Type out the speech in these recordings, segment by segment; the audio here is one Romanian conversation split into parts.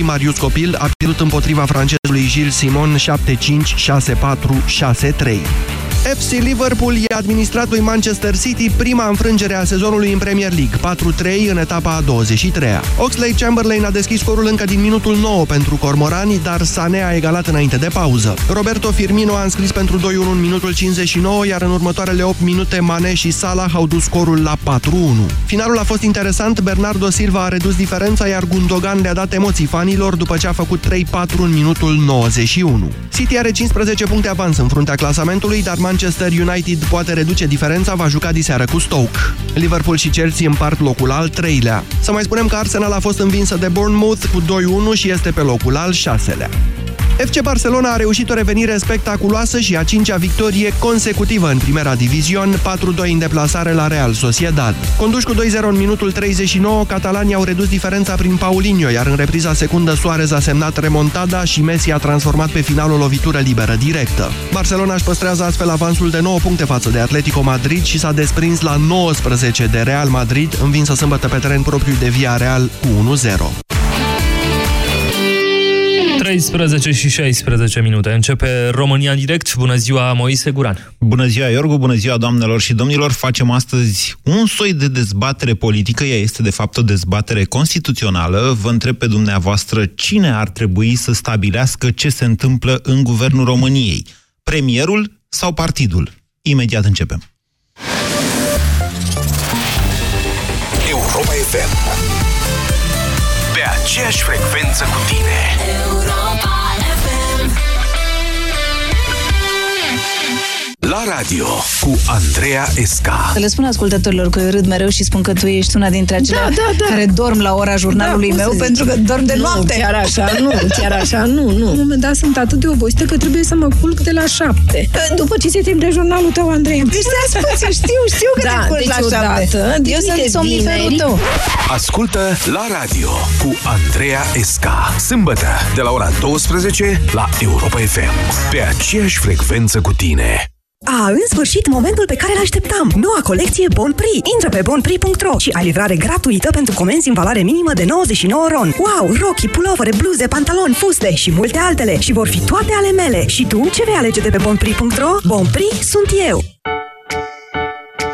lui Marius Copil a pierdut împotriva francezului Gilles Simon 7-5-6-4-6-3. FC Liverpool i-a administrat lui Manchester City prima înfrângere a sezonului în Premier League, 4-3 în etapa a 23-a. Oxley Chamberlain a deschis scorul încă din minutul 9 pentru Cormorani, dar Sané a egalat înainte de pauză. Roberto Firmino a înscris pentru 2-1 în minutul 59, iar în următoarele 8 minute Mane și Salah au dus scorul la 4-1. Finalul a fost interesant, Bernardo Silva a redus diferența, iar Gundogan le-a dat emoții fanilor după ce a făcut 3-4 în minutul 91. City are 15 puncte avans în fruntea clasamentului, dar Manchester United poate reduce diferența, va juca diseară cu Stoke. Liverpool și Chelsea împart locul al treilea. Să mai spunem că Arsenal a fost învinsă de Bournemouth cu 2-1 și este pe locul al șaselea. FC Barcelona a reușit o revenire spectaculoasă și a cincea victorie consecutivă în primera divizion, 4-2 în deplasare la Real Sociedad. Conduși cu 2-0 în minutul 39, catalanii au redus diferența prin Paulinho, iar în repriza secundă Suarez a semnat remontada și Messi a transformat pe final o lovitură liberă directă. Barcelona își păstrează astfel avansul de 9 puncte față de Atletico Madrid și s-a desprins la 19 de Real Madrid, învinsă sâmbătă pe teren propriu de Via Real cu 1-0. 13 și 16 minute. Începe România Direct. Bună ziua, Moise Guran. Bună ziua, Iorgu. Bună ziua, doamnelor și domnilor. Facem astăzi un soi de dezbatere politică. Ea este, de fapt, o dezbatere constituțională. Vă întreb pe dumneavoastră cine ar trebui să stabilească ce se întâmplă în guvernul României. Premierul sau partidul? Imediat începem. Europa FM Pe aceeași frecvență cu tine La radio cu Andreea Esca. Să le spun ascultătorilor că eu râd mereu și spun că tu ești una dintre acelea da, da, da. care dorm la ora jurnalului da, meu pentru că dorm de noapte. Nu, chiar așa, nu, chiar așa, nu, nu. La un moment dat sunt atât de obosită că trebuie să mă culc de la șapte. După ce se termină jurnalul tău, Andrei. Deci te asculti, știu, știu că da, te culci deci la șapte. Eu sunt somniferul tău. Ascultă la radio cu Andreea Esca. Sâmbătă de la ora 12 la Europa FM. Pe aceeași frecvență cu tine. A, în sfârșit, momentul pe care l-așteptam! Noua colecție Bon Prix. Intră pe bonprix.ro și ai livrare gratuită pentru comenzi în valoare minimă de 99 ron. Wow, rochi, pulovere, bluze, pantaloni, fuste și multe altele. Și vor fi toate ale mele. Și tu, ce vei alege de pe bonprix.ro? Bon Prix sunt eu!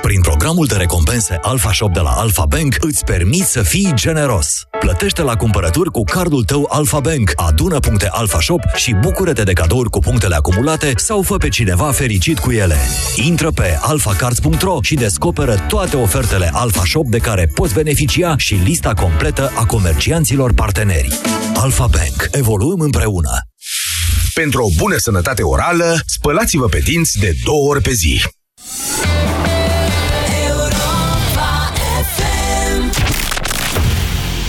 Prin programul de recompense Alpha Shop de la Alpha Bank îți permiți să fii generos. Plătește la cumpărături cu cardul tău Alpha Bank, adună puncte Alpha Shop și bucură-te de cadouri cu punctele acumulate sau fă pe cineva fericit cu ele. Intră pe alphacards.ro și descoperă toate ofertele Alpha Shop de care poți beneficia și lista completă a comercianților parteneri. Alpha Bank. Evoluăm împreună. Pentru o bună sănătate orală, spălați-vă pe dinți de două ori pe zi.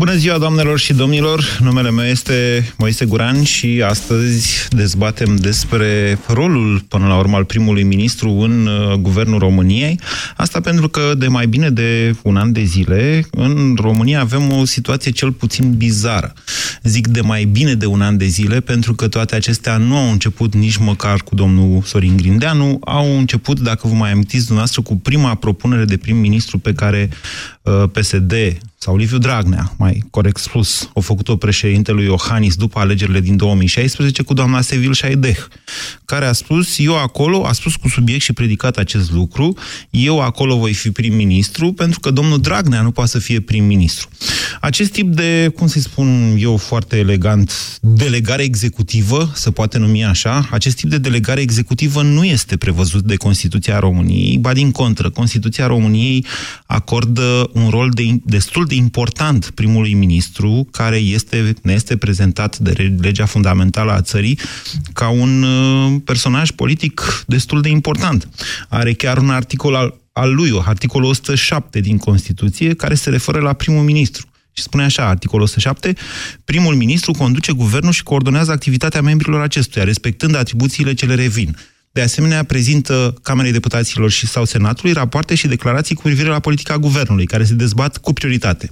Bună ziua, doamnelor și domnilor! Numele meu este Moise Guran și astăzi dezbatem despre rolul, până la urmă, al primului ministru în uh, guvernul României. Asta pentru că de mai bine de un an de zile, în România avem o situație cel puțin bizară. Zic de mai bine de un an de zile, pentru că toate acestea nu au început nici măcar cu domnul Sorin Grindeanu, au început, dacă vă mai amintiți dumneavoastră, cu prima propunere de prim-ministru pe care uh, PSD sau Liviu Dragnea, mai corect spus, au făcut-o președintelui Iohannis după alegerile din 2016 cu doamna Sevil Șaideh, care a spus, eu acolo, a spus cu subiect și predicat acest lucru, eu acolo voi fi prim-ministru, pentru că domnul Dragnea nu poate să fie prim-ministru. Acest tip de, cum să spun eu foarte elegant, delegare executivă, să poate numi așa, acest tip de delegare executivă nu este prevăzut de Constituția României, ba din contră, Constituția României acordă un rol de, destul de important primului ministru, care este, ne este prezentat de legea fundamentală a țării ca un uh, personaj politic destul de important. Are chiar un articol al, al lui, articolul 107 din Constituție, care se referă la primul ministru. Și spune așa, articolul 107, primul ministru conduce guvernul și coordonează activitatea membrilor acestuia, respectând atribuțiile ce le revin. De asemenea, prezintă Camerei Deputaților și sau Senatului rapoarte și declarații cu privire la politica guvernului, care se dezbat cu prioritate.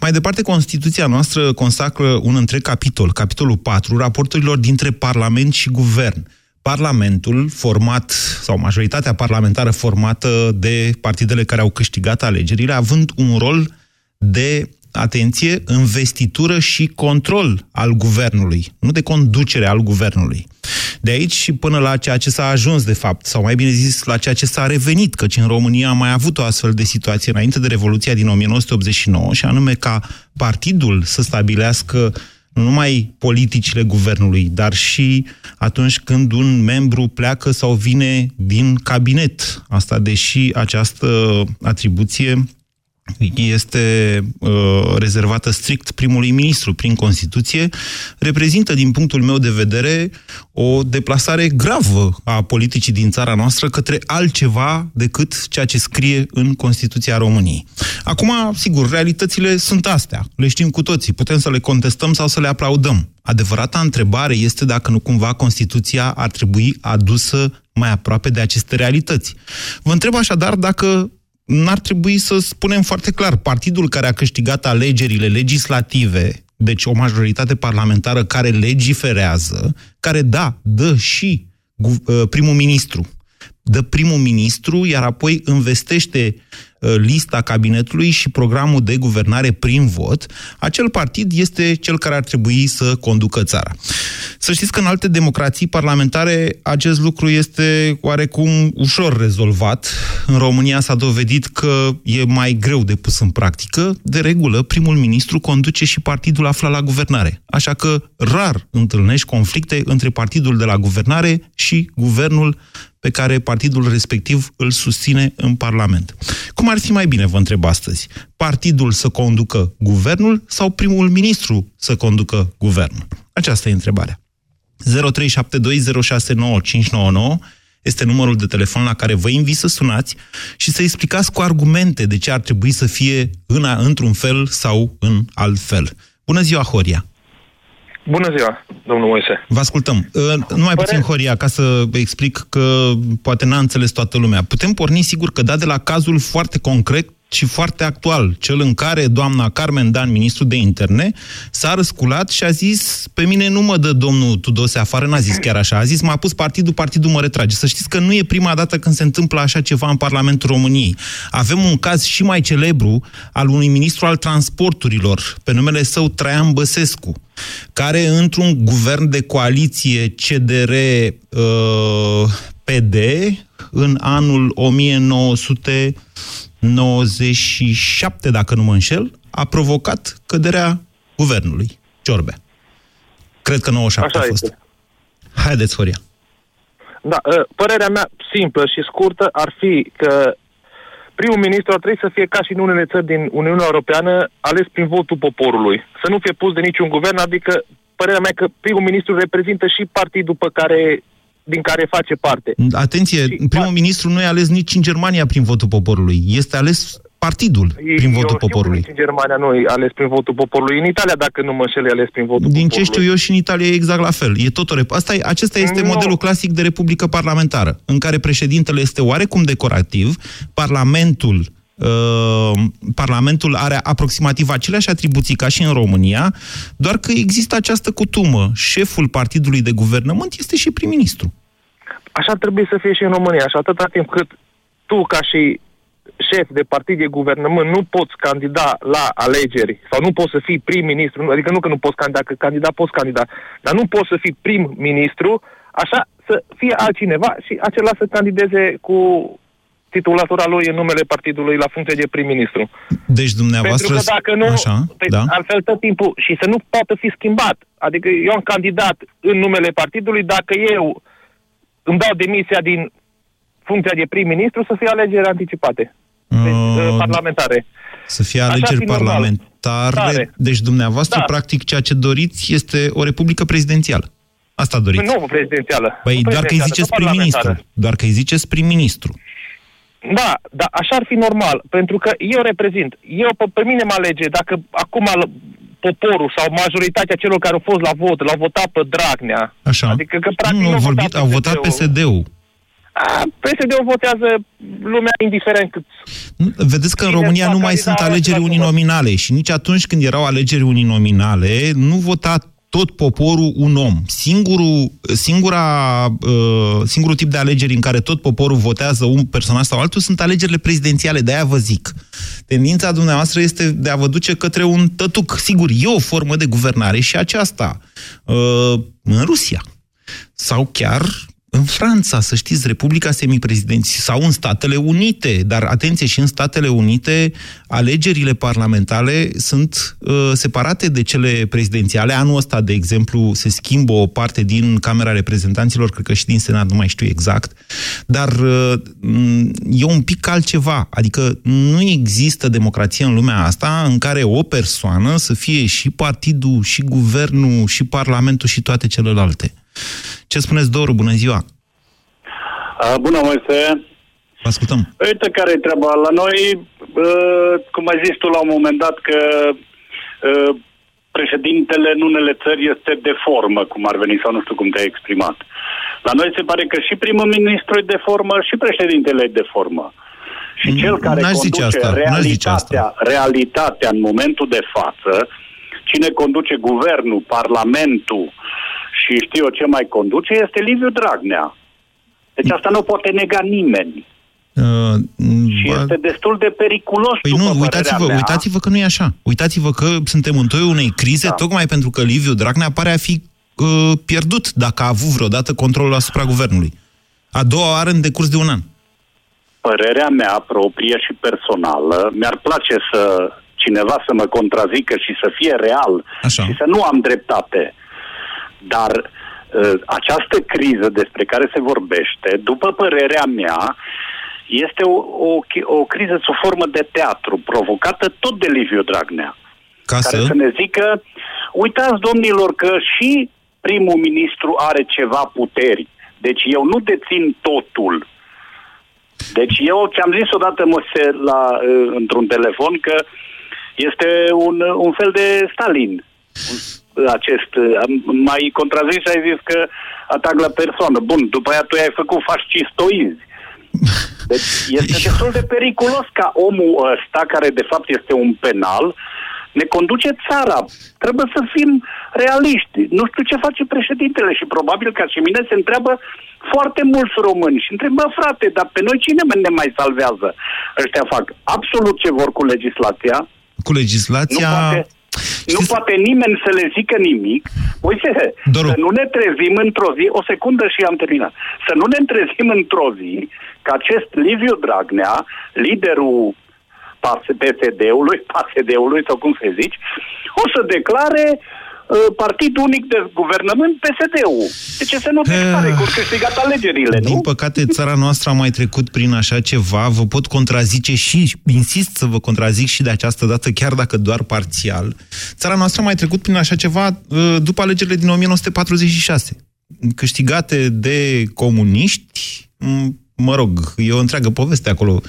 Mai departe, Constituția noastră consacră un întreg capitol, capitolul 4, raporturilor dintre Parlament și Guvern. Parlamentul format, sau majoritatea parlamentară formată de partidele care au câștigat alegerile, având un rol de atenție, investitură și control al guvernului, nu de conducere al guvernului. De aici și până la ceea ce s-a ajuns, de fapt, sau mai bine zis, la ceea ce s-a revenit, căci în România a mai avut o astfel de situație înainte de Revoluția din 1989, și anume ca partidul să stabilească nu numai politicile guvernului, dar și atunci când un membru pleacă sau vine din cabinet. Asta deși această atribuție este uh, rezervată strict primului ministru prin Constituție, reprezintă, din punctul meu de vedere, o deplasare gravă a politicii din țara noastră către altceva decât ceea ce scrie în Constituția României. Acum, sigur, realitățile sunt astea. Le știm cu toții. Putem să le contestăm sau să le aplaudăm. Adevărata întrebare este dacă nu cumva Constituția ar trebui adusă mai aproape de aceste realități. Vă întreb așadar dacă n-ar trebui să spunem foarte clar, partidul care a câștigat alegerile legislative, deci o majoritate parlamentară care legiferează, care, da, dă și uh, primul ministru, dă primul ministru, iar apoi investește Uh, lista cabinetului și programul de guvernare prin vot, acel partid este cel care ar trebui să conducă țara. Să știți că în alte democrații parlamentare acest lucru este oarecum ușor rezolvat. În România s-a dovedit că e mai greu de pus în practică. De regulă, primul ministru conduce și partidul aflat la guvernare. Așa că rar întâlnești conflicte între partidul de la guvernare și guvernul pe care partidul respectiv îl susține în Parlament. Cum ar fi mai bine, vă întreb astăzi, partidul să conducă guvernul sau primul ministru să conducă guvernul? Aceasta e întrebarea. 0372069599 este numărul de telefon la care vă invit să sunați și să explicați cu argumente de ce ar trebui să fie în, într-un fel sau în alt fel. Bună ziua, Horia! Bună ziua, domnul Moise. Vă ascultăm. Nu mai puțin, Horia, ca să explic că poate n-a înțeles toată lumea. Putem porni, sigur, că da de la cazul foarte concret și foarte actual, cel în care doamna Carmen Dan, ministru de interne, s-a răsculat și a zis, pe mine nu mă dă domnul Tudose afară, n-a zis chiar așa, a zis, m-a pus partidul, partidul mă retrage. Să știți că nu e prima dată când se întâmplă așa ceva în Parlamentul României. Avem un caz și mai celebru al unui ministru al transporturilor, pe numele său Traian Băsescu, care într-un guvern de coaliție CDR uh, PD, în anul 1900 97, dacă nu mă înșel, a provocat căderea guvernului, Ciorbea. Cred că 97 Așa a fost. Este. Haideți, Horia. Da, ă, părerea mea simplă și scurtă ar fi că primul ministru ar trebui să fie ca și în unele țări din Uniunea Europeană ales prin votul poporului. Să nu fie pus de niciun guvern, adică părerea mea că primul ministru reprezintă și partidul pe care din care face parte. Atenție, și, primul ministru nu e ales nici în Germania prin votul poporului. Este ales partidul prin eu votul poporului. Nici în Germania nu e ales prin votul poporului. În Italia, dacă nu mă înșel, e ales prin votul Din poporului. ce știu eu și în Italia e exact la fel. E tot o rep- Asta e, acesta este no. modelul clasic de republică parlamentară, în care președintele este oarecum decorativ, parlamentul Uh, Parlamentul are aproximativ aceleași atribuții ca și în România, doar că există această cutumă. Șeful partidului de guvernământ este și prim-ministru. Așa trebuie să fie și în România. Și atâta timp cât tu, ca și șef de partid de guvernământ, nu poți candida la alegeri sau nu poți să fii prim-ministru, adică nu că nu poți candida, că candida poți candida, dar nu poți să fii prim-ministru, așa să fie altcineva și acela să candideze cu titulatura lui în numele partidului la funcție de prim-ministru. Deci dumneavoastră... Pentru că dacă nu, Așa, pe, da. altfel tot timpul, și să nu poată fi schimbat. Adică eu am candidat în numele partidului, dacă eu îmi dau demisia din funcția de prim-ministru, să fie alegeri anticipate. Deci, uh, parlamentare. Să fie alegeri parlamentare. Deci dumneavoastră, da. practic, ceea ce doriți este o republică prezidențială. Asta doriți. Nu prezidențială. Păi nu doar că îi ziceți prim-ministru. Doar că îi ziceți prim-ministru. Da, dar așa ar fi normal, pentru că eu reprezint. Eu, pe, pe mine mă alege, dacă acum poporul sau majoritatea celor care au fost la vot, l-au votat pe Dragnea. Așa. Adică că practic nu, au, vorbit, au votat PSD-ul. PSD-ul votează lumea indiferent cât... Vedeți că în România nu mai sunt alegeri uninominale și nici atunci când erau alegeri uninominale nu vota tot poporul un om. Singurul, singura, uh, singurul tip de alegeri în care tot poporul votează un personaj sau altul sunt alegerile prezidențiale, de-aia vă zic. Tendința dumneavoastră este de a vă duce către un tătuc. Sigur, e o formă de guvernare și aceasta. Uh, în Rusia. Sau chiar în Franța, să știți, Republica Semiprezidenții sau în Statele Unite, dar atenție, și în Statele Unite alegerile parlamentare sunt uh, separate de cele prezidențiale. Anul ăsta, de exemplu, se schimbă o parte din Camera Reprezentanților, cred că și din Senat, nu mai știu exact, dar uh, e un pic altceva. Adică nu există democrație în lumea asta în care o persoană să fie și partidul, și guvernul, și parlamentul, și toate celelalte. Ce spuneți, Doru? Bună ziua! Uh, bună, Moise! Vă ascultăm. Uite care e treaba. La noi, uh, cum ai zis tu la un moment dat, că uh, președintele în unele țări este de formă, cum ar veni, sau nu știu cum te-ai exprimat. La noi se pare că și primul ministru e de formă și președintele e de formă. Și Mm, cel care n-aș zice conduce asta, n-aș zice realitatea, realitatea în momentul de față, cine conduce guvernul, parlamentul și știu eu ce mai conduce, este Liviu Dragnea. Deci asta nu poate nega nimeni. Uh, Și ba- este destul de periculos, Păi după nu, părerea uitați-vă, mea. uitați-vă că nu e așa. Uitați-vă că suntem în toiul unei crize, Da. tocmai pentru că Liviu Dragnea pare a fi uh, pierdut, dacă a avut vreodată controlul asupra guvernului. A doua oară în decurs de un an. Părerea mea proprie și personală, mi-ar place să cineva să mă contrazică și să fie real Așa. și să nu am dreptate. Dar uh, această criză despre care se vorbește, după părerea mea, este o, o, chi- o criză sub formă de teatru, provocată tot de Liviu Dragnea. Ca care să... să ne zică, uitați domnilor că și primul ministru are ceva puteri. Deci eu nu dețin totul. Deci eu ți-am zis odată, Moise, la, uh, într-un telefon că este un, un fel de Stalin. Acest, uh, am- mai contrazis și ai zis că atac la persoană. Bun, după aia tu ai făcut fascistoizi. Deci este destul de periculos ca omul ăsta, care de fapt este un penal, ne conduce țara. Trebuie să fim realiști. Nu știu ce face președintele și probabil ca și mine se întreabă foarte mulți români și întrebă, frate, dar pe noi cine ne mai salvează? Ăștia fac absolut ce vor cu legislația. Cu legislația... Nu poate, nu poate nimeni să le zică nimic. Uite, Doru. să nu ne trezim într-o zi, o secundă și am terminat, să nu ne trezim într-o zi că acest Liviu Dragnea, liderul PS- PSD-ului, PSD-ului sau cum să zici, o să declare uh, partid unic de guvernământ PSD-ul. De ce să nu declare Eh, cu câștigat alegerile, Din nu? păcate, țara noastră a mai trecut prin așa ceva. Vă pot contrazice și, insist să vă contrazic și de această dată, chiar dacă doar parțial. Țara noastră a mai trecut prin așa ceva uh, după alegerile din 1946. Câștigate de comuniști, m- mă rog, e o întreagă poveste acolo.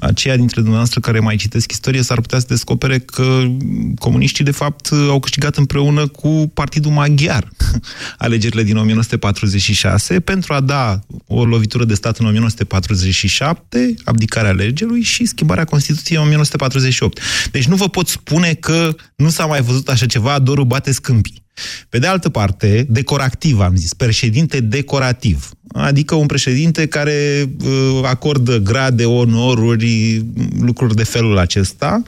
Aceia dintre dumneavoastră care mai citesc istorie s-ar putea să descopere că comuniștii, de fapt, au câștigat împreună cu Partidul Maghiar alegerile din 1946 pentru a da o lovitură de stat în 1947, abdicarea legelui și schimbarea Constituției în 1948. Deci nu vă pot spune că nu s-a mai văzut așa ceva, dorul bate scâmpii. Pe de altă parte, decorativ, am zis, președinte decorativ. Adică un președinte care uh, acordă grade, onoruri, lucruri de felul acesta.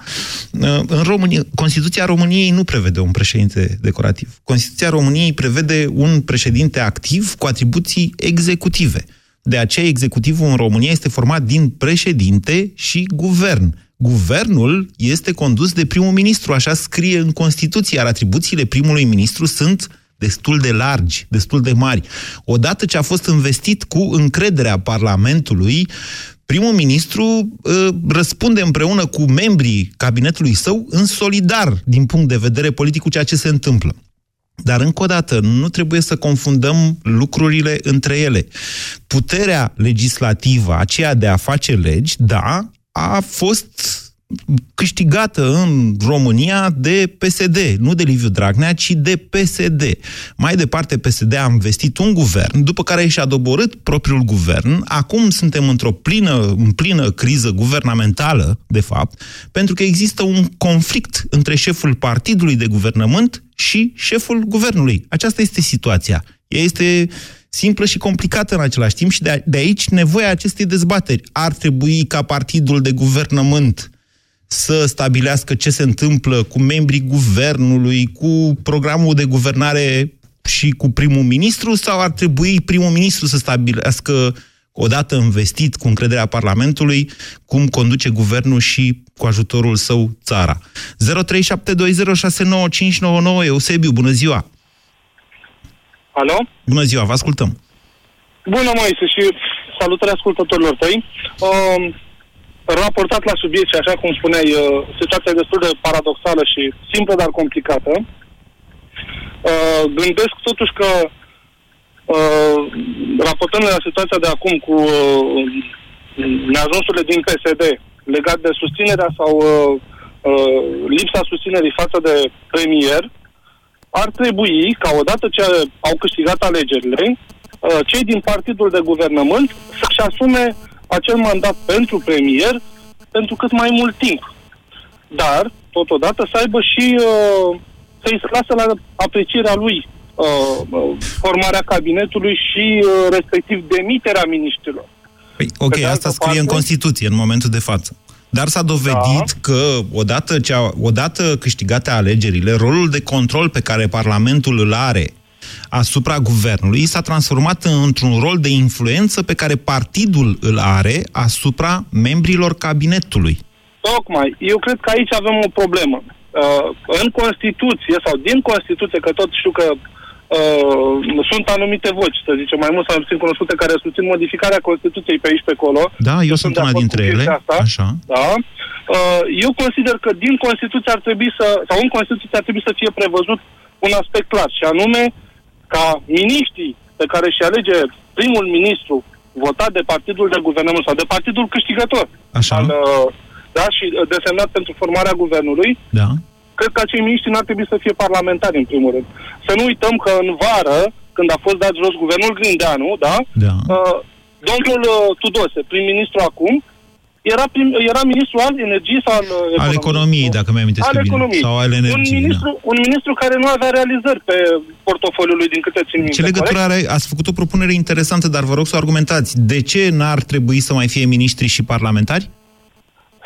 Uh, în România, Constituția României nu prevede un președinte decorativ. Constituția României prevede un președinte activ cu atribuții executive. De aceea, executivul în România este format din președinte și guvern. Guvernul este condus de primul ministru, așa scrie în Constituție, iar atribuțiile primului ministru sunt destul de largi, destul de mari. Odată ce a fost investit cu încrederea Parlamentului, primul ministru uh, răspunde împreună cu membrii cabinetului său în solidar din punct de vedere politic cu ceea ce se întâmplă. Dar, încă o dată, nu trebuie să confundăm lucrurile între ele. Puterea legislativă, aceea de a face legi, da, a fost câștigată în România de PSD, nu de Liviu Dragnea, ci de PSD. Mai departe, PSD a investit un guvern, după care și-a doborât propriul guvern. Acum suntem într-o plină, în plină criză guvernamentală, de fapt, pentru că există un conflict între șeful partidului de guvernământ și șeful guvernului. Aceasta este situația. Ea este simplă și complicată în același timp și de, de aici nevoia acestei dezbateri. Ar trebui ca partidul de guvernământ să stabilească ce se întâmplă cu membrii guvernului, cu programul de guvernare și cu primul ministru, sau ar trebui primul ministru să stabilească odată investit cu încrederea Parlamentului, cum conduce guvernul și cu ajutorul său țara. 0372069599 Eusebiu, bună ziua! Alo? Bună ziua, vă ascultăm! Bună, Moise, și salutare ascultătorilor tăi. Uh, raportat la subiect și așa cum spuneai, uh, situația e destul de paradoxală și simplă, dar complicată. Uh, gândesc totuși că uh, raportând la situația de acum cu uh, neajunsurile din PSD legat de susținerea sau uh, uh, lipsa susținerii față de premier, ar trebui ca odată ce au câștigat alegerile, uh, cei din partidul de guvernământ să-și asume acel mandat pentru premier pentru cât mai mult timp. Dar, totodată, să aibă și uh, să-i lasă la aprecierea lui uh, uh, formarea cabinetului și uh, respectiv demiterea miniștrilor. Păi, ok, asta scrie parte... în Constituție în momentul de față. Dar s-a dovedit da. că, odată, ce a, odată câștigate alegerile, rolul de control pe care Parlamentul îl are asupra guvernului s-a transformat într-un rol de influență pe care partidul îl are asupra membrilor cabinetului. Tocmai. Eu cred că aici avem o problemă. Uh, în Constituție, sau din Constituție, că tot știu că uh, sunt anumite voci, să zicem, mai mult sau mai puțin cunoscute, care susțin modificarea Constituției pe aici pe acolo. Da, eu sunt una dintre ele. Asta, Așa. Da. Uh, eu consider că din Constituție ar trebui să, sau în Constituție ar trebui să fie prevăzut un aspect clar, și anume ca miniștrii pe care și alege primul ministru votat de partidul de guvernământ sau de partidul câștigător Așa. al, uh, da, și uh, desemnat pentru formarea guvernului, da. cred că acei miniștri n-ar trebui să fie parlamentari, în primul rând. Să nu uităm că în vară, când a fost dat jos guvernul Grindeanu, da, da. Uh, domnul uh, Tudose, prim-ministru acum, era, prim, era ministru al energiei sau al economiei? Al economiei, dacă mi-am al bine. Economiei. Sau al energiei, un ministru, da. un ministru care nu avea realizări pe portofoliul lui, din câte țin minte. Ce legătură are? Ați făcut o propunere interesantă, dar vă rog să o argumentați. De ce n-ar trebui să mai fie miniștri și parlamentari?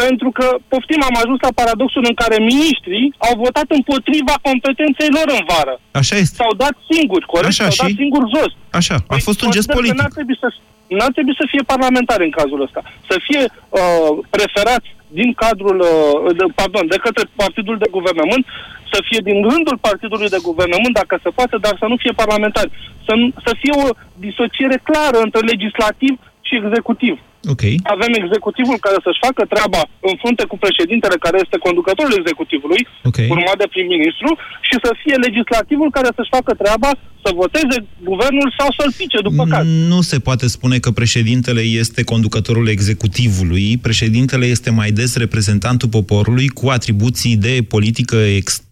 Pentru că, poftim, am ajuns la paradoxul în care miniștrii au votat împotriva competenței lor în vară. Așa este. S-au dat singuri, corect? Așa, S-au dat și? singuri jos. Așa, a fost un gest Consider că politic. N-ar trebui să, n-ar trebui să fie parlamentari în cazul ăsta. Să fie uh, preferați din cadrul, uh, de, pardon, de către partidul de guvernământ, să fie din rândul partidului de guvernământ, dacă se poate, dar să nu fie parlamentari. Să, nu- să fie o disociere clară între legislativ și executiv. Ok. Avem executivul care să-și facă treaba în frunte cu președintele care este conducătorul executivului, Ok. urmat de prim-ministru, și să fie legislativul care să-și facă treaba să voteze guvernul sau să-l pice după caz. Nu se poate spune că președintele este conducătorul executivului. Președintele este mai des reprezentantul poporului cu atribuții de politică externă,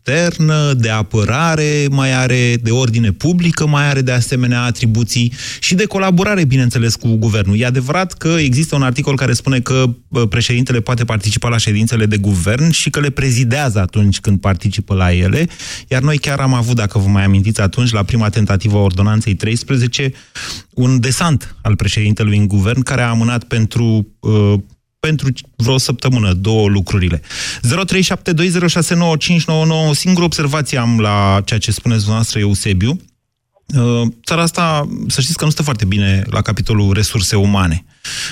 de apărare, mai are de ordine publică, mai are de asemenea atribuții și de colaborare, bineînțeles, cu guvernul. E adevărat că există un articol care spune că bă, președintele poate participa la ședințele de guvern și că le prezidează atunci când participă la ele, iar noi chiar am avut, dacă vă mai amintiți atunci, la prima tentativă a ordonanței 13, un desant al președintelui în guvern care a amânat pentru uh, pentru vreo săptămână, două lucrurile. 0372069599, o singură observație am la ceea ce spuneți dumneavoastră, Eusebiu. Uh, Țara asta, să știți că nu stă foarte bine la capitolul resurse umane.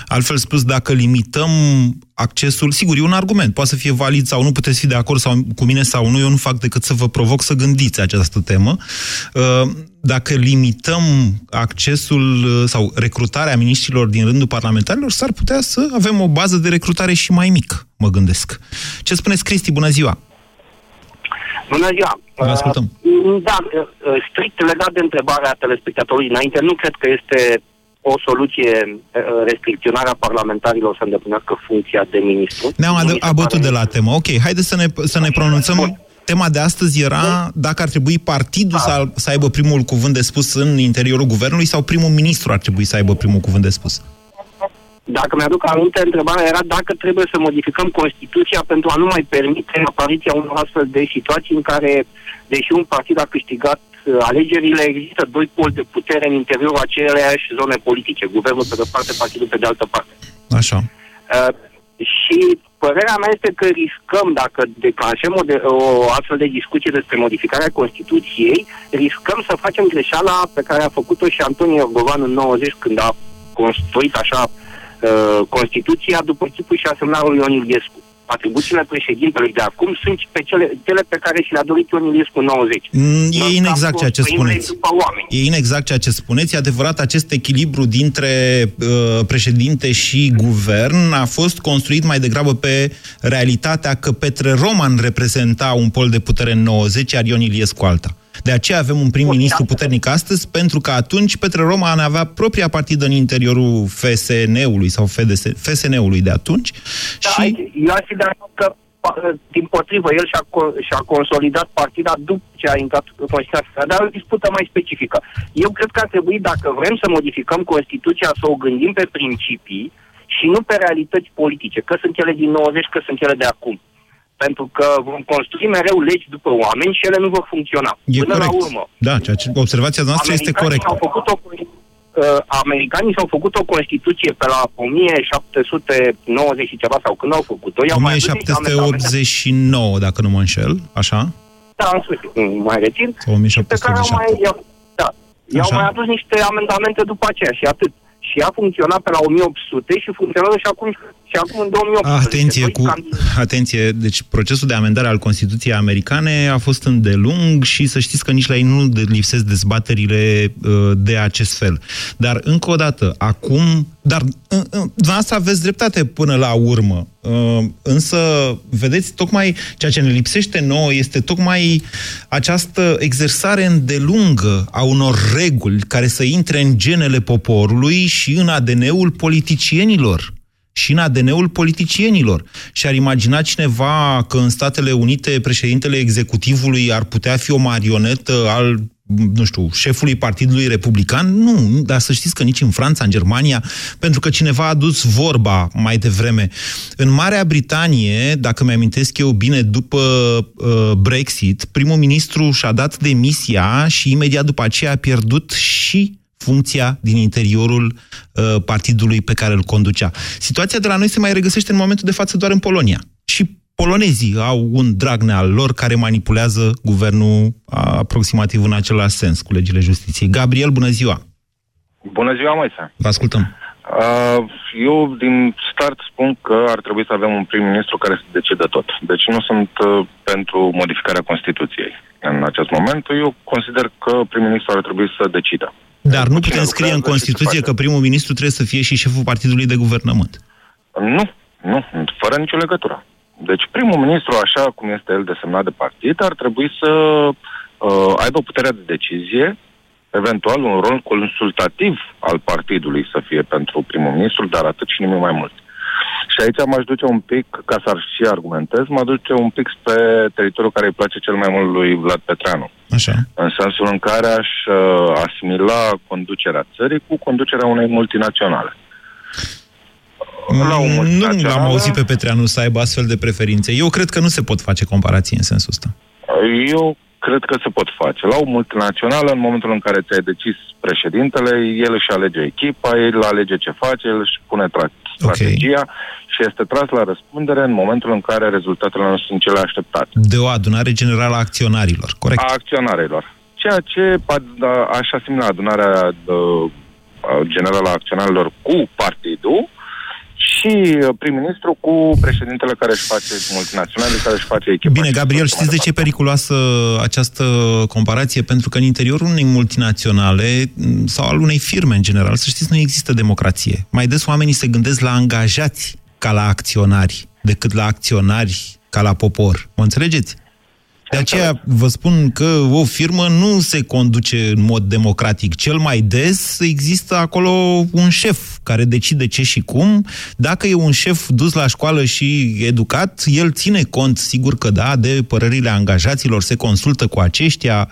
Altfel spus, dacă limităm accesul, sigur, e un argument, poate să fie valid sau nu, puteți fi de acord sau, cu mine sau nu, eu nu fac decât să vă provoc să gândiți această temă. Uh, Dacă limităm accesul uh, sau recrutarea miniștrilor din rândul parlamentarilor, s-ar putea să avem o bază de recrutare și mai mică, mă gândesc. Ce spuneți, Cristi? Bună ziua! Bună ziua! Vă ascultăm. Uh, Da, uh, strict legat de întrebarea telespectatorului înainte, nu cred că este o soluție uh, restricționarea parlamentarilor să îndeplinească funcția de ministru. Ne-am Nu mi adu- se abătut pare de la temă. Ok, haideți să ne, să ne pronunțăm. Tema de astăzi era dacă ar trebui partidul să, să aibă primul cuvânt de spus în interiorul guvernului sau primul ministru ar trebui să aibă primul cuvânt de spus. Dacă mi-aduc aminte, întrebarea era dacă trebuie să modificăm Constituția pentru a nu mai permite apariția unor astfel de situații în care, deși un partid a câștigat uh, alegerile, există doi poli de putere în interiorul aceleiași zone politice, guvernul pe de-o parte, partidul pe de altă parte. Așa. Uh, și părerea mea este că riscăm, dacă declanșăm o, de, o astfel de discuție despre modificarea Constituției, riscăm să facem greșeala pe care a făcut-o și Antonio Orgovan în 90 când a construit așa uh, Constituția după chipul și asemnarea lui Ion Iliescu. Atribuțiile președintelui de acum sunt pe cele, cele pe care și le-a dorit Ion Iliescu în 90. Mm, E Noi inexact ceea ce construim spuneți. După oameni. E inexact ceea ce spuneți. E adevărat, acest echilibru dintre uh, președinte și guvern a fost construit mai degrabă pe realitatea că Petre Roman reprezenta un pol de putere în 90, iar Ion Iliescu alta. De aceea avem un prim-ministru puternic astăzi, pentru că atunci Petre Roman avea propria partidă în interiorul FSN-ului sau FDS, FSN-ului de atunci Da, și... Eu aș fi de acord că, pa- din potrivă, el și-a, co- și-a consolidat partida după ce a intrat în Constituția, dar e o dispută mai specifică. Eu cred că ar trebui, dacă vrem să modificăm Constituția, să o gândim pe principii și nu pe realități politice, că sunt ele din 90, că sunt ele de acum. Pentru că vom construi mereu legi după oameni și ele nu vor funcționa. E Până corect. la urmă, Da, ceea ce, observația noastră este Americanii corectă. Au făcut o, uh, americanii și-au făcut o Constituție pe la 1790 și ceva, sau când au făcut-o. i-au mai adus niște amendamente 1789, dacă nu mă înșel, așa? Da, în sfârșit, nu mai rețin. Sau Pe care au mai, 1787. i-au, da, i-au Așa. mai adus niște amendamente după aceea și atât. Și a funcționat pe la 1800 și funcționează și acum, și acum în 2018. Atenție, Doi cu, cam- atenție, deci procesul de amendare al Constituției americane a fost îndelung și să știți că nici la ei nu de- lipsesc dezbaterile uh, de acest fel. Dar, încă o dată, acum, dar uh, uh, dumneavoastră aveți dreptate până la urmă, uh, însă, vedeți, tocmai ceea ce ne lipsește nouă este tocmai această exersare îndelungă a unor reguli care să intre în genele poporului și în ADN-ul politicienilor și în ADN-ul politicienilor. Și ar imagina cineva că în Statele Unite președintele executivului ar putea fi o marionetă al nu știu, șefului Partidului Republican? Nu, dar să știți că nici în Franța, în Germania, pentru că cineva a adus vorba mai devreme. În Marea Britanie, dacă mi-amintesc eu bine, după uh, Brexit, primul ministru și-a dat demisia și imediat după aceea a pierdut și funcția din interiorul uh, partidului pe care îl conducea. Situația de la noi se mai regăsește în momentul de față doar în Polonia. Și polonezii au un Dragnea al lor care manipulează guvernul a, aproximativ în același sens cu legile justiției. Gabriel, bună ziua! Bună ziua, Moise. Vă ascultăm. Uh, eu din start spun că ar trebui să avem un prim-ministru care să decide tot. Deci nu sunt uh, pentru modificarea Constituției. În acest moment, eu consider că prim-ministru ar trebui să decidă. Dar nu putem lucrează scrie în și ce Constituție face. că primul ministru trebuie să fie și șeful partidului de guvernământ. Nu, nu, fără nicio legătură. Deci primul ministru, așa cum este el desemnat de partid, ar trebui să uh, aibă puterea de decizie, eventual un rol consultativ al partidului să fie pentru primul ministru, dar atât și nimic mai mult. Și aici m-aș duce un pic, ca să și argumentez, mă duce un pic spre teritoriul care îi place cel mai mult lui Vlad Petreanu. Așa. În sensul în care aș uh, asimila conducerea țării cu conducerea unei multinaționale. La o Mm, Nu multinațională- l-am auzit pe Petreanu să aibă astfel de preferințe. Eu cred că nu se pot face comparații în sensul ăsta. Eu cred că se pot face. La o multinațională, în momentul în care ți-ai decis președintele, el își alege echipa, el alege ce face, el își pune tra- strategia și este tras la răspundere în momentul în care rezultatele nu sunt cele așteptate. De o adunare generală a acționarilor, corect? A acționarilor. Ceea ce pa- da, aș asimila adunarea de, a, generală a acționarilor cu partidul și uh, prim-ministru cu președintele care își face multinaționale, care își face echipa. Bine, Gabriel, știți de ce e periculoasă această comparație? Pentru că în interiorul unei multinaționale m, sau al unei firme în general, să știți, nu există democrație. Mai des oamenii se gândesc la angajați ca la acționari, decât la acționari ca la popor. Mă înțelegeți? De aceea vă spun că o firmă nu se conduce în mod democratic. Cel mai des există acolo un șef care decide ce și cum. Dacă e un șef dus la școală și educat, el ține cont, sigur că da, de părerile angajaților, se consultă cu aceștia.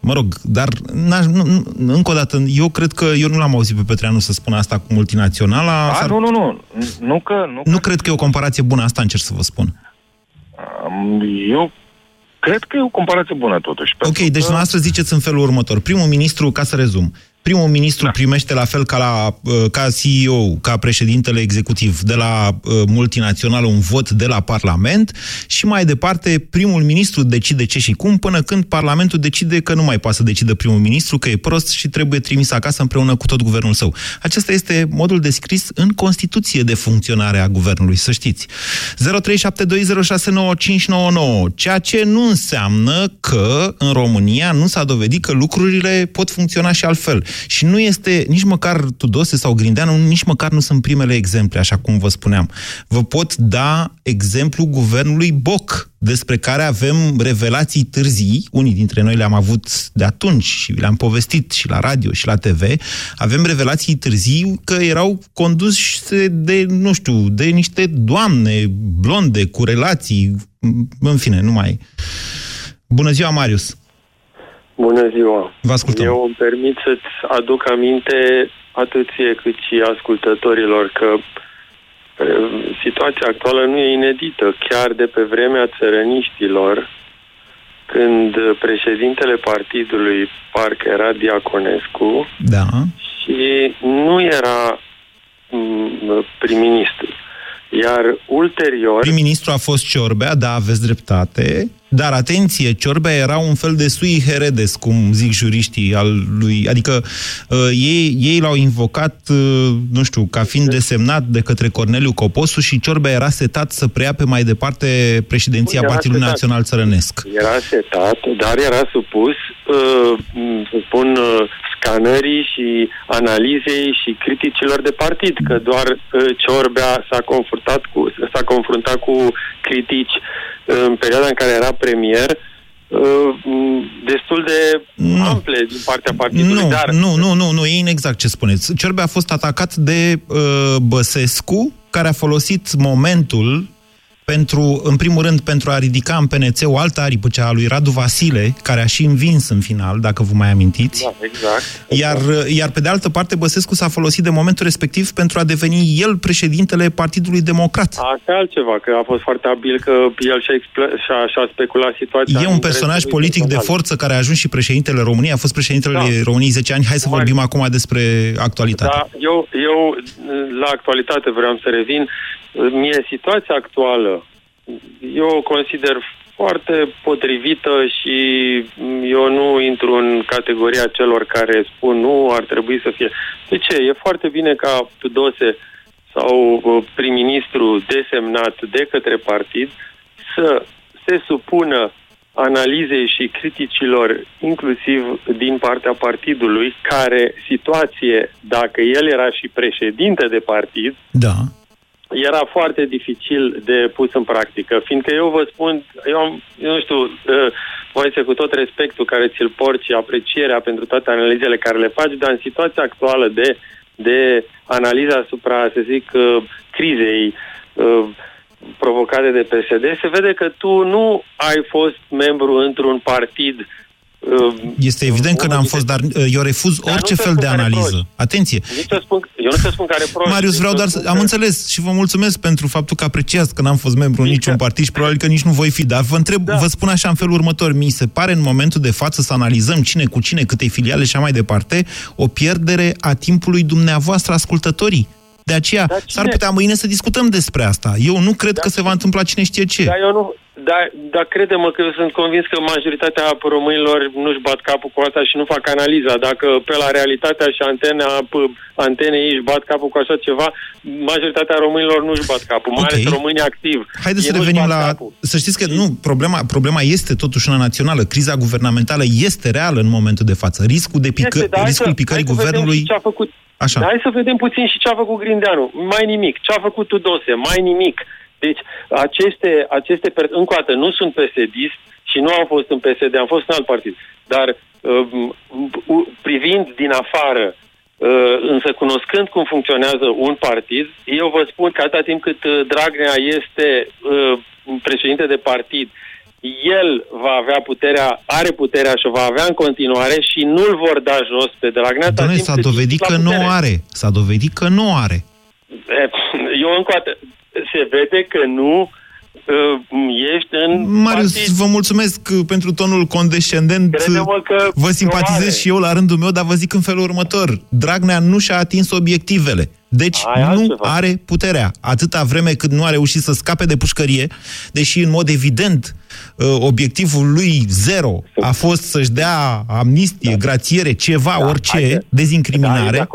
Mă rog, dar nu, nu, încă o dată, eu cred că eu nu l-am auzit pe Petreanu să spună asta cu multinaționala. A, nu, nu, nu. Nu, că, nu, nu cred că e o comparație bună, asta încerc să vă spun. Eu cred că e o comparație bună totuși. Ok, deci că... dumneavoastră ziceți în felul următor. Primul ministru, ca să rezum, primul ministru da. primește la fel ca, la, uh, ca CEO, ca președintele executiv de la uh, multinațională un vot de la Parlament și mai departe primul ministru decide ce și cum până când Parlamentul decide că nu mai poate să decidă primul ministru, că e prost și trebuie trimis acasă împreună cu tot guvernul său. Acesta este modul descris în Constituție de funcționare a guvernului, să știți. 0372069599, ceea ce nu înseamnă că în România nu s-a dovedit că lucrurile pot funcționa și altfel. Și nu este nici măcar Tudose sau Grindeanu, nici măcar nu sunt primele exemple, așa cum vă spuneam. Vă pot da exemplu guvernului Boc, despre care avem revelații târzii, unii dintre noi le-am avut de atunci și le-am povestit și la radio și la TV, avem revelații târzii că erau conduse de, nu știu, de niște doamne blonde cu relații, în fine, nu mai... Bună ziua, Marius! Bună ziua! Vă ascultăm. Eu îmi permit să-ți aduc aminte atât ție cât și ascultătorilor că situația actuală nu e inedită. Chiar de pe vremea țărăniștilor, când președintele partidului parcă era Diaconescu da. și nu era prim-ministru. Iar ulterior... Prim-ministru a fost Ciorbea, da, aveți dreptate. Dar atenție, Ciorbea era un fel de sui heredes, cum zic juriștii al lui. Adică uh, ei, ei l-au invocat, uh, nu știu, ca fiind desemnat de către Corneliu Coposu și Ciorbea era setat să preia pe mai departe președinția era Partidului setat. Național Țărănesc. Era setat, dar era supus, uh, să spun, uh, scanării și analizei și criticilor de partid, că doar uh, Ciorbea s-a confruntat cu, s-a confruntat cu critici în perioada în care era premier, uh, destul de nu. ample din partea partidului. Nu, dar... nu, nu, nu, nu, e inexact ce spuneți. Ciorbea a fost atacat de uh, Băsescu, care a folosit momentul pentru, în primul rând, pentru a ridica în PNC o altă aripă, cea a lui Radu Vasile, care a și învins în final, dacă vă mai amintiți. Da, exact. Iar, iar pe de altă parte, Băsescu s-a folosit de momentul respectiv pentru a deveni el președintele Partidului Democrat. Asta e altceva, că a fost foarte abil că el și-a, și-a, și-a speculat situația. E un personaj politic de forță care a ajuns și președintele României, a fost președintele da. României 10 ani. Hai să vorbim acum despre actualitate. Da, eu, eu la actualitate vreau să revin. Mie situația actuală, eu o consider foarte potrivită și eu nu intru în categoria celor care spun nu, ar trebui să fie. De ce? E foarte bine ca Tudose sau uh, prim-ministru desemnat de către partid să se supună analizei și criticilor, inclusiv din partea partidului, care situație, dacă el era și președinte de partid, da era foarte dificil de pus în practică, fiindcă eu vă spun, eu am, eu nu știu, uh, să cu tot respectul care ți-l porți și aprecierea pentru toate analizele care le faci, dar în situația actuală de, de analiză asupra, să zic, uh, crizei uh, provocate de PSD, se vede că tu nu ai fost membru într-un partid uh, este evident că n-am fost, dar uh, eu refuz dar orice fel de analiză. Atenție! Nici spun, eu nu te spun care proști. Marius, vreau doar să... Am înțeles și vă mulțumesc pentru faptul că apreciați că n-am fost membru în niciun partid și probabil că nici nu voi fi, dar vă întreb, da. vă spun așa în felul următor. Mi se pare în momentul de față să analizăm cine cu cine, câte filiale și așa mai departe, o pierdere a timpului dumneavoastră ascultătorii. De aceea, s-ar putea mâine să discutăm despre asta. Eu nu cred da. că se va întâmpla cine știe ce. Da, eu nu, da, dar crede-mă că eu sunt convins că majoritatea românilor nu-și bat capul cu asta și nu fac analiza. Dacă pe la realitatea și antena, antenei își bat capul cu așa ceva, majoritatea românilor nu-și bat capul, mai okay. ales românii activi. Haideți să revenim la... Capul. Să știți că nu, problema, problema este totuși una națională. Criza guvernamentală este reală în momentul de față. Riscul de pică, este, riscul să, picării guvernului... Ce a făcut, Așa. Hai să vedem puțin și ce a făcut Grindeanu. Mai nimic. Ce a făcut Tudose? Mai nimic. Deci, aceste, aceste încă o dată, nu sunt psd și nu am fost în PSD, am fost în alt partid. Dar uh, privind din afară, uh, însă cunoscând cum funcționează un partid, eu vă spun că atâta timp cât uh, Dragnea este uh, președinte de partid, el va avea puterea, are puterea și o va avea în continuare și nu-l vor da jos pe Dragnea. Doamne, s-a dovedit că nu are. S-a dovedit că nu are. Eu încă o dată, se vede că nu ești în Marius, partid. vă mulțumesc uh, pentru tonul condescendent. Crede-mă că Vă simpatizez are. și eu la rândul meu, dar vă zic în felul următor. Dragnea nu și-a atins obiectivele. Deci Aia nu altceva. are puterea. Atâta vreme cât nu a reușit să scape de pușcărie, deși în mod evident uh, obiectivul lui zero a fost să-și dea amnistie, grațiere, ceva, orice, Da, Da, e dezincriminare. de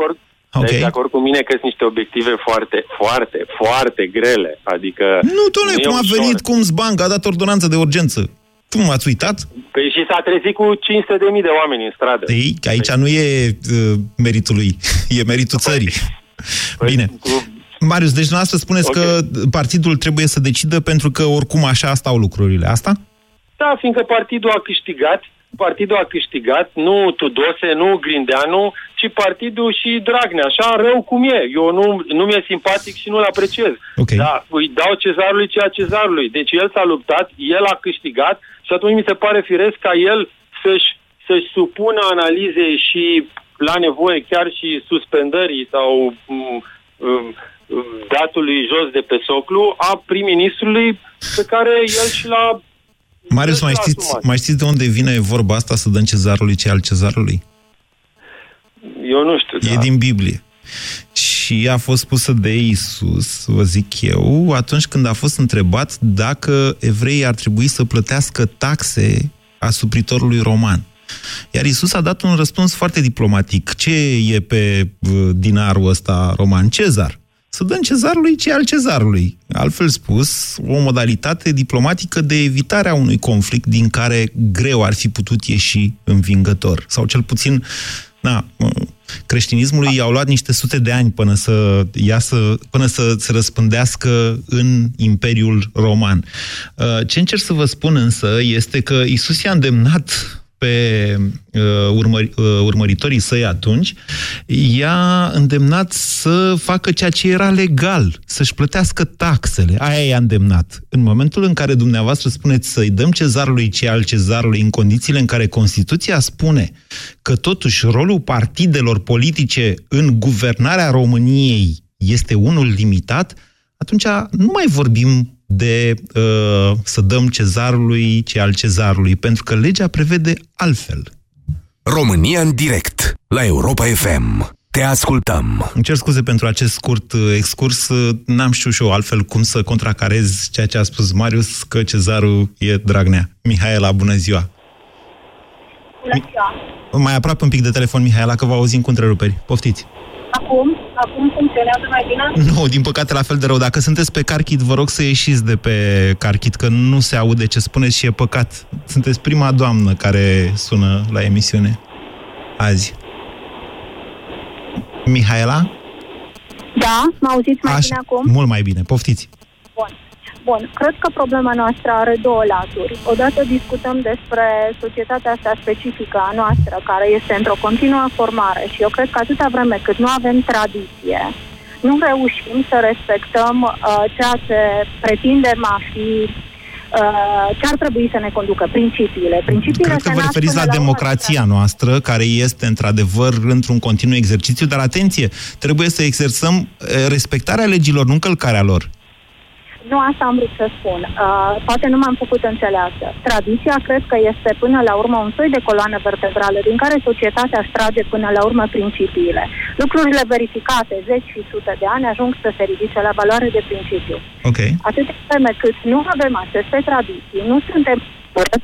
acord, Ok. okay. de acord cu mine că sunt niște obiective foarte, foarte, foarte grele. Adică... Nu, domnule, e cum a ușor. venit, cum Zbanc a dat ordonanță de urgență. Cum ați uitat? Păi și s-a trezit cu 500.000 de oameni în stradă. Ei, că aici nu e uh, meritul lui, e meritul țării. Bine. Marius, deci dumneavoastră spuneți Ok. că partidul trebuie să decidă pentru că oricum așa stau lucrurile. Asta? Da, fiindcă partidul a câștigat, partidul a câștigat, nu Tudose, nu Grindeanu, ci partidul și Dragnea, așa rău cum e. Eu nu, nu mi-e simpatic și nu-l apreciez. Okay. Da, îi dau cezarului ceea cezarului. Deci el s-a luptat, el a câștigat și atunci mi se pare firesc ca el să-și, să-și supună analizei și la nevoie chiar și suspendării sau m, m, datului jos de pe soclu a prim-ministrului pe care el și l-a Marius, mai s-a știți, asumat. mai știți de unde vine vorba asta să dăm cezarului ce al cezarului? Eu nu știu. E da. din Biblie. Și a fost pusă de Isus, vă zic eu, atunci când a fost întrebat dacă evreii ar trebui să plătească taxe asupritorului roman. Iar Isus a dat un răspuns foarte diplomatic. Ce e pe uh, dinarul ăsta roman? Cezar. Să dăm cezarului ce e al cezarului. Altfel spus, o modalitate diplomatică de evitare a unui conflict din care greu ar fi putut ieși învingător. Sau cel puțin, na, creștinismului i-au luat niște sute de ani până să iasă, până să se răspândească în Imperiul Roman. Uh, Ce încerc să vă spun însă este că Isus i-a îndemnat pe uh, urmări, uh, urmăritorii săi atunci, i-a îndemnat să facă ceea ce era legal, să-și plătească taxele. Aia i-a îndemnat. În momentul în care dumneavoastră spuneți să-i dăm cezarului ce al cezarului, în condițiile în care Constituția spune că totuși rolul partidelor politice în guvernarea României este unul limitat, atunci nu mai vorbim de uh, să dăm cezarului ce al cezarului, pentru că legea prevede altfel. România în direct, la Europa FM. Te ascultăm. Îmi cer scuze pentru acest scurt uh, excurs. Uh, N-am știut și eu altfel cum să contracarez ceea ce a spus Marius, că cezarul e Dragnea. Mihaela, bună ziua! Bună ziua! Mai aproape un pic de telefon, Mihaela, că vă auzim cu întreruperi. Poftiți! Acum, acum funcționează mai bine? Nu, din păcate la fel de rău. Dacă sunteți pe Carchit, vă rog să ieșiți de pe Carchit, că nu se aude ce spuneți și e păcat. Sunteți prima doamnă care sună la emisiune azi. Mihaela? Da, mă auziți mai bine acum? Mult mai bine. Poftiți. Bun. Bun, cred că problema noastră are două laturi. Odată discutăm despre societatea asta specifică a noastră, care este într-o continuă formare și eu cred că atâta vreme cât nu avem tradiție, nu reușim să respectăm uh, ceea ce pretindem a fi uh, ce ar trebui să ne conducă, principiile. Principiile Cred că se vă nasc referiți la până urmă democrația noastră, care este într-adevăr într-un continuu exercițiu, dar atenție, trebuie să exersăm eh, respectarea legilor, nu încălcarea lor. Nu asta am vrut să spun. Uh, poate nu m-am făcut înțeleasă. Tradiția cred că este până la urmă un soi de coloană vertebrală din care societatea își trage până la urmă principiile. Lucrurile verificate zeci și sute de ani ajung să se ridice la valoare de principiu. Ok. Atât vreme cât nu avem aceste tradiții, nu suntem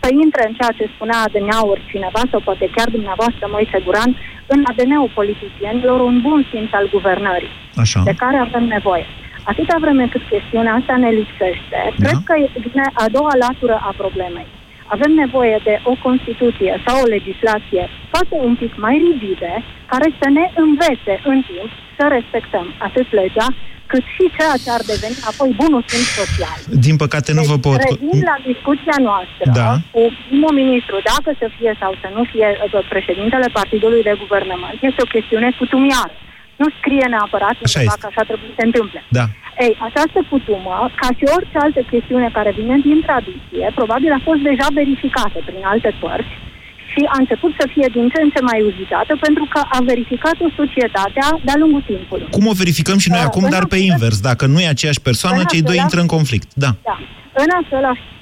să intre în ceea ce spunea ADN-uri cineva sau poate chiar dumneavoastră Moise Guran, în ADN-ul politicienilor un bun simț al guvernării, Așa. de care avem nevoie. Atâta vreme cât chestiunea asta ne lipsește, da. cred că vine a doua latură a problemei. Avem nevoie de o Constituție sau o legislație poate un pic mai rigide, care să ne învețe în timp să respectăm atât legea, cât și ceea ce ar deveni apoi bunul simț social. Din păcate nu vă pot... Revin la discuția noastră Da. cu primul ministru, dacă să fie sau să nu fie uh, președintele partidului de guvernământ, este o chestiune cutumiară. Nu scrie neapărat Așa undeva este. că așa trebuie să se întâmple. Da. Ei, această cutumă, ca și orice altă chestiune care vine din tradiție, probabil a fost deja verificată prin alte părți și a început să fie din ce în ce mai uzitată pentru că a verificat-o societatea de-a lungul timpului. Cum o verificăm și noi Da, acum, în dar pe invers. Dacă nu e aceeași persoană, În cei doi același- intră în conflict. Da. Da. În același timp,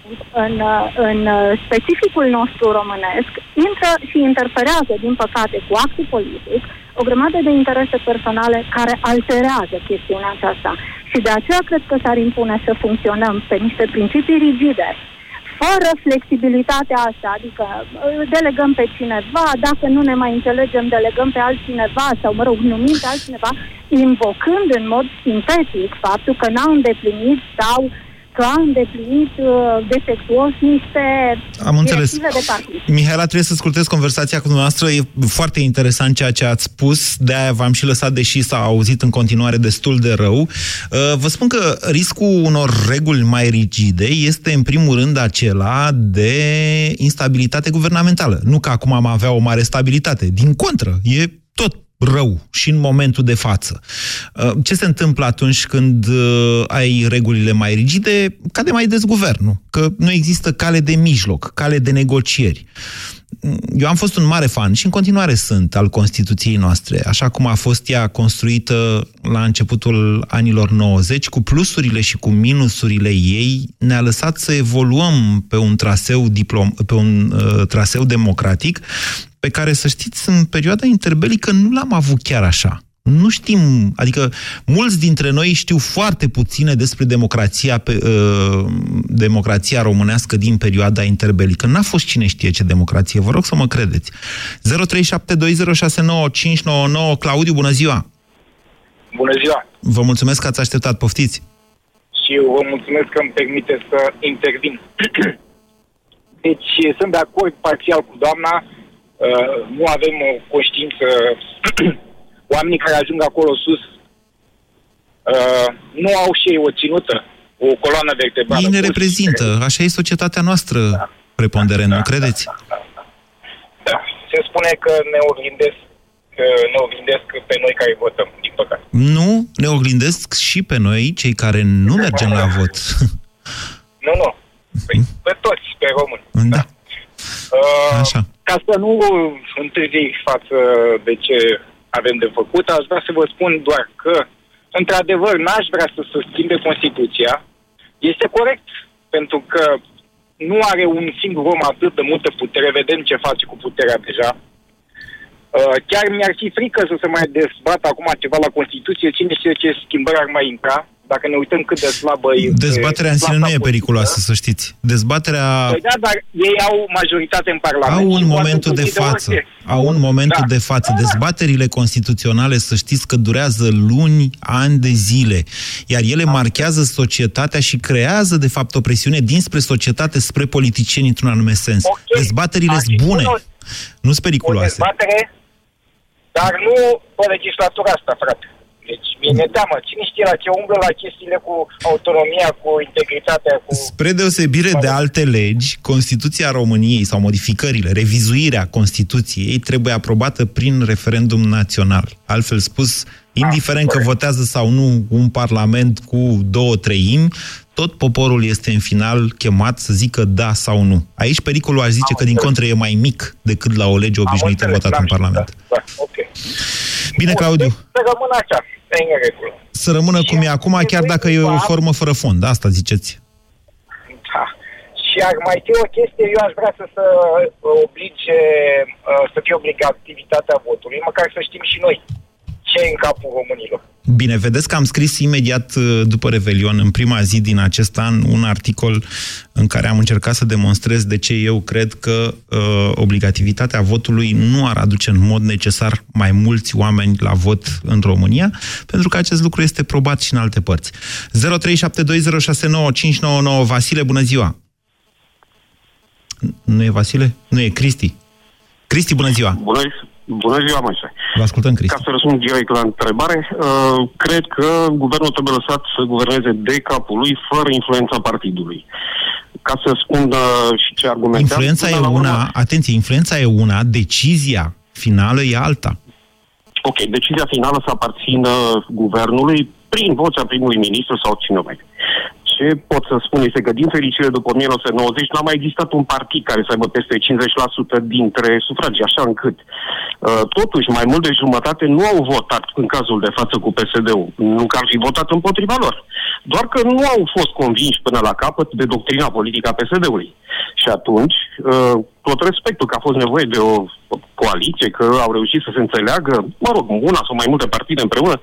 în, uh, în uh, specificul nostru românesc, intră și interferează, din păcate, cu actul politic, o grămadă de interese personale care alterează chestiunea aceasta. Și de aceea cred că s-ar impune să funcționăm pe niște principii rigide, fără flexibilitatea asta, adică uh, delegăm pe cineva, dacă nu ne mai înțelegem, delegăm pe altcineva sau, mă rog, numim pe altcineva, invocând în mod sintetic faptul că n-au îndeplinit sau că au îndeplinit uh, defectuos niște Am înțeles. directive de partid. Mihaela, trebuie să scurtez conversația cu dumneavoastră. E foarte interesant ceea ce ați spus, de-aia v-am și lăsat, deși s-a auzit în continuare destul de rău. Uh, Vă spun că riscul unor reguli mai rigide este, în primul rând, acela de instabilitate guvernamentală. Nu că acum am avea o mare stabilitate. Din contră, e tot rău și în momentul de față. Uh, Ce se întâmplă atunci când uh, ai regulile mai rigide? Cade mai des guvernul, că nu există cale de mijloc, cale de negocieri. Eu am fost un mare fan și în continuare sunt al Constituției noastre, așa cum a fost ea construită la începutul anilor 90, cu plusurile și cu minusurile ei, ne-a lăsat să evoluăm pe un traseu, diplom, pe un uh, traseu democratic, pe care, să știți, în perioada interbelică nu l-am avut chiar așa. Nu știm, adică mulți dintre noi știu foarte puține despre democrația, pe, uh, democrația românească din perioada interbelică. N-a fost cine știe ce democrație, vă rog să mă credeți. 0372069599 Claudiu, bună ziua! Bună ziua! Vă mulțumesc că ați așteptat, poftiți! Și eu vă mulțumesc că îmi permite să intervin. Deci sunt de acord parțial cu doamna, uh, nu avem o conștiință, oamenii care ajung acolo sus uh, nu au și ei o ținută, o coloană vertebrală. Ei ne reprezintă, așa e societatea noastră preponderent, nu credeți? Da. Se spune că ne oglindesc, că ne oglindesc pe noi care votăm, din păcate. Nu, ne oglindesc și pe noi, cei care nu mergem la vot. Nu, nu. Păi, pe toți, pe români. Da. Uh, Așa. Ca să nu întârzi față de ce avem de făcut, aș vrea să vă spun doar că, într-adevăr, n-aș vrea să se schimbe Constituția. Este corect, pentru că nu are un singur om atât de multă putere, vedem ce face cu puterea deja. Uh, chiar mi-ar fi frică să se mai dezbată acum ceva la Constituție, cine știe ce schimbări ar mai intra, dacă ne uităm cât de slabă este... Dezbaterea în sine nu clasa e periculoasă, să știți. Dezbaterea Păi da, dar ei au majoritate în Parlament. au în și momentul poate de să decide față. orice. Au în momentul Da. de față. Dezbaterile constituționale, să știți că durează luni, ani de zile. Iar ele marchează societatea și creează, de fapt, o presiune dinspre societate spre politicieni într-un anume sens. Dezbaterile sunt bune, nu sunt O periculoase. dezbatere, dar nu pe legislatura asta, frate. Deci mi-e teamă. Cine știe la ce umblă la chestiile cu autonomia, cu integritatea, cu... Spre deosebire de alte legi, Constituția României sau modificările, revizuirea Constituției trebuie aprobată prin referendum național. Altfel spus, indiferent că votează sau nu un parlament cu două treimi, tot poporul este în final chemat să zică da sau nu. Aici pericolul aș zice că din contră e mai mic decât la o lege obișnuită votată în Parlament. Da, ok. Bine, Claudiu, Să rămână așa, e în regulă. să rămână cum e acum, chiar dacă e o formă fără fond. Asta ziceți. Da. Și ar mai fi o chestie, eu aș vrea să se oblige, uh, să fie obligativitatea votului, măcar să știm și noi ce e în capul românilor. Bine, vedeți că am scris imediat uh, după Revelion, în prima zi din acest an, un articol în care am încercat să demonstrez de ce eu cred că uh, obligativitatea votului nu ar aduce în mod necesar mai mulți oameni la vot în România, pentru că acest lucru este probat și în alte părți. 0372069599 Vasile, bună ziua! Nu e Vasile? Nu e Cristi. Cristi, bună ziua! Bună, Bună ziua, Moise. Vă ascultăm, Cristi. Ca să răspund direct la întrebare, uh, cred că guvernul trebuie lăsat să guverneze de capul lui, fără influența partidului. Ca să spun uh, și ce argumentează... Influența e până la urmă- una, atenție, influența e una, decizia finală e alta. Ok, decizia finală să aparțină guvernului prin vocea primului ministru sau cine mai. Ce pot să spun este că, din fericire, după 1990 n-a mai existat un partid care să aibă peste 50% dintre sufragii, așa încât, uh, totuși, mai mult de jumătate nu au votat în cazul de față cu PSD-ul. Nu că ar fi votat împotriva lor. Doar că nu au fost convinși până la capăt de doctrina politică a PSD-ului. Și atunci, uh, tot respectul că a fost nevoie de o coaliție, că au reușit să se înțeleagă, mă rog, una sau mai multe partide împreună,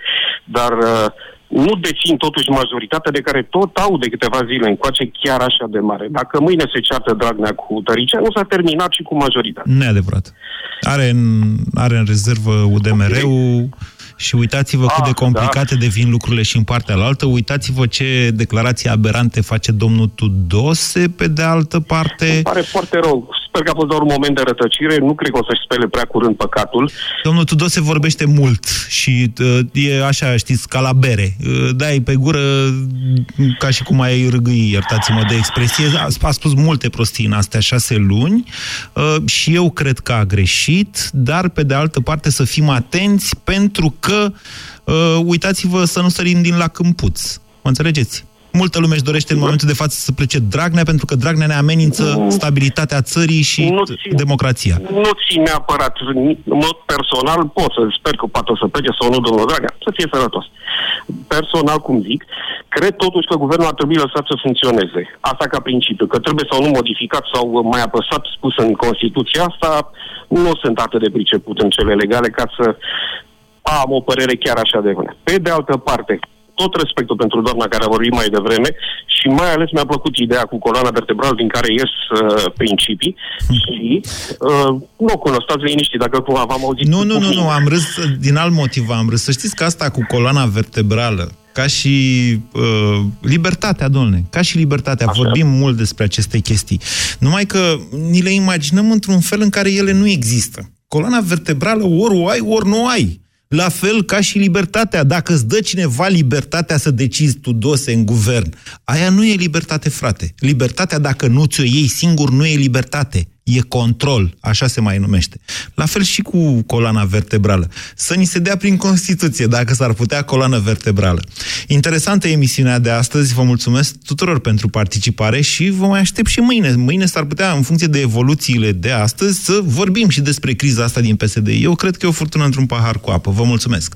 dar uh, nu dețin totuși majoritatea de care tot au de câteva zile încoace chiar așa de mare. Dacă mâine se ceartă Dragnea cu Tăricea, nu s-a terminat și cu majoritatea. Neadevărat. Are în, are în rezervă UDMR-ul și uitați-vă cât de complicate devin lucrurile și în partea alaltă. Uitați-vă ce declarații aberante face domnul Tudose pe de altă parte. Îmi pare foarte rău. Sper că a fost doar un moment de rătăcire. Nu cred că o să-și spele prea curând păcatul. Domnul Tudose vorbește mult și uh, e așa, știți, ca la bere. Uh, dai pe gură ca și cum ai râgâi, iertați-mă de expresie. A, a spus multe prostii în astea șase luni uh, și eu cred că a greșit, dar pe de altă parte să fim atenți pentru că uh, uitați-vă să nu sărim din la câmpuț. Mă înțelegeți? Multă lume își dorește în momentul de față să plece Dragnea pentru că Dragnea ne amenință stabilitatea țării și Nu democrația. Nu țin neapărat, în mod personal, pot să sper că poate o să plece sau nu, domnul Dragnea, să fie sănătos. Personal, cum zic, cred totuși că guvernul ar trebui lăsat să funcționeze. Asta ca principiu, că trebuie sau nu modificat sau mai apăsat spus în Constituția asta, nu sunt atât de priceput în cele legale ca să am o părere chiar așa de bună. Pe de altă parte, tot respectul pentru doamna care a vorbit mai devreme și mai ales mi-a plăcut ideea cu coloana vertebrală din care ies uh, principii și uh, nu o cunosc, stați liniștit dacă cumva v-am auzit. Nu, nu, nu, nu, am râs din alt motiv, am râs. Să știți că asta cu coloana vertebrală, ca și uh, libertatea, domnule, ca și libertatea, Așa. vorbim mult despre aceste chestii. Numai că ni le imaginăm într-un fel în care ele nu există. Coloana vertebrală ori o ai, ori nu o ai. La fel ca și libertatea. Dacă îți dă cineva libertatea să decizi tu dose în guvern, aia nu e libertate, frate. Libertatea, dacă nu ți-o iei singur, nu e libertate. E control, așa se mai numește. La fel și cu coloana vertebrală. Să ni se dea prin Constituție, dacă s-ar putea coloană vertebrală. Interesantă emisiunea de astăzi, vă mulțumesc tuturor pentru participare și vă mai aștept și mâine. Mâine s-ar putea, în funcție de evoluțiile de astăzi, să vorbim și despre criza asta din PSD. Eu cred că e o furtună într-un pahar cu apă. Vă mulțumesc!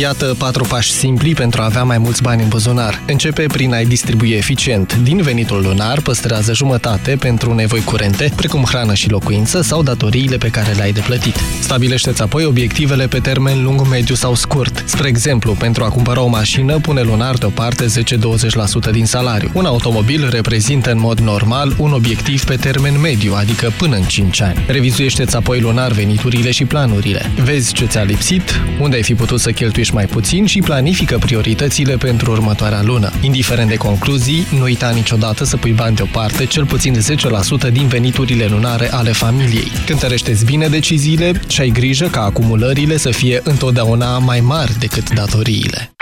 Iată patru pași simpli pentru a avea mai mulți bani în buzunar. Începe prin a-i distribui eficient. Din venitul lunar păstrează jumătate pentru nevoi curente, precum hrană și locuință sau datoriile pe care le-ai de plătit. Stabilește-ți apoi obiectivele pe termen lung, mediu sau scurt. Spre exemplu, pentru a cumpăra o mașină, pune lunar deoparte 10-20% din salariu. Un automobil reprezintă în mod normal un obiectiv pe termen mediu, adică până în 5 ani. Revizuiește-ți apoi lunar veniturile și planurile. Vezi ce ți-a lipsit, unde ai fi putut să cheltuiești mai puțin și planifică prioritățile pentru următoarea lună. Indiferent de concluzii, nu uita niciodată să pui bani deoparte cel puțin 10% din veniturile lunare ale familiei. Cântărește-ți bine deciziile și ai grijă ca acumulările să fie întotdeauna mai mari decât datoriile.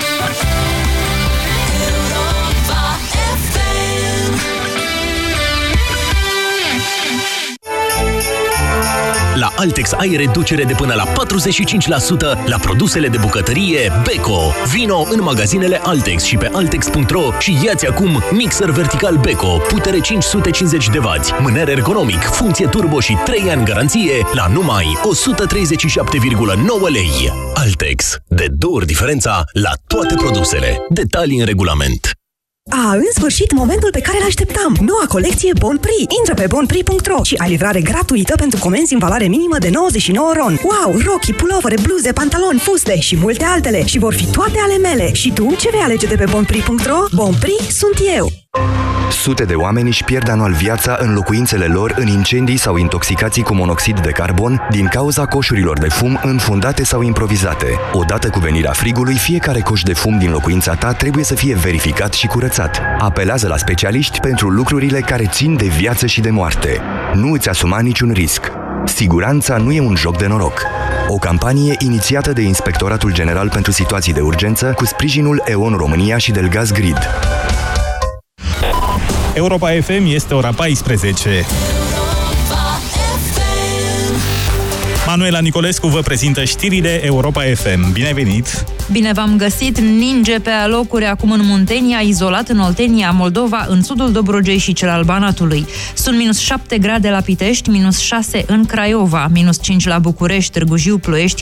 La Altex ai reducere de până la 45% la produsele de bucătărie Beko. Vino în magazinele Altex și pe Altex.ro și iați acum mixer vertical Beko, putere 550 de W, mâner ergonomic, funcție turbo și 3 ani garanție la numai 137,9 lei. Altex. De două ori diferența la toate produsele. Detalii în regulament. A, în sfârșit, momentul pe care l-așteptam! Noua colecție Bon Prix. Intră pe bonprix.ro și ai livrare gratuită pentru comenzi în valoare minimă de 99 ron. Wow, rochii, pulovere, bluze, pantaloni, fuste și multe altele. Și vor fi toate ale mele. Și tu, ce vei alege de pe bonprix.ro? Bon Prix sunt eu! Sute de oameni își pierd anual viața în locuințele lor în incendii sau intoxicații cu monoxid de carbon din cauza coșurilor de fum înfundate sau improvizate. Odată cu venirea frigului, fiecare coș de fum din locuința ta trebuie să fie verificat și curățat. Apelează la specialiști pentru lucrurile care țin de viață și de moarte. Nu îți asuma niciun risc. Siguranța nu e un joc de noroc. O campanie inițiată de Inspectoratul General pentru Situații de Urgență cu sprijinul EON România și Delgaz Grid. Europa FM este ora 14. Manuela Nicolescu vă prezintă știrile Europa FM. Bine ai venit! Bine v-am găsit! Ninge pe alocuri acum în Muntenia, izolat în Oltenia, Moldova, în sudul Dobrogei și cel al Banatului. Sunt minus 7 grade la Pitești, minus 6 în Craiova, minus 5 la București, Târgu Jiu, Ploiești,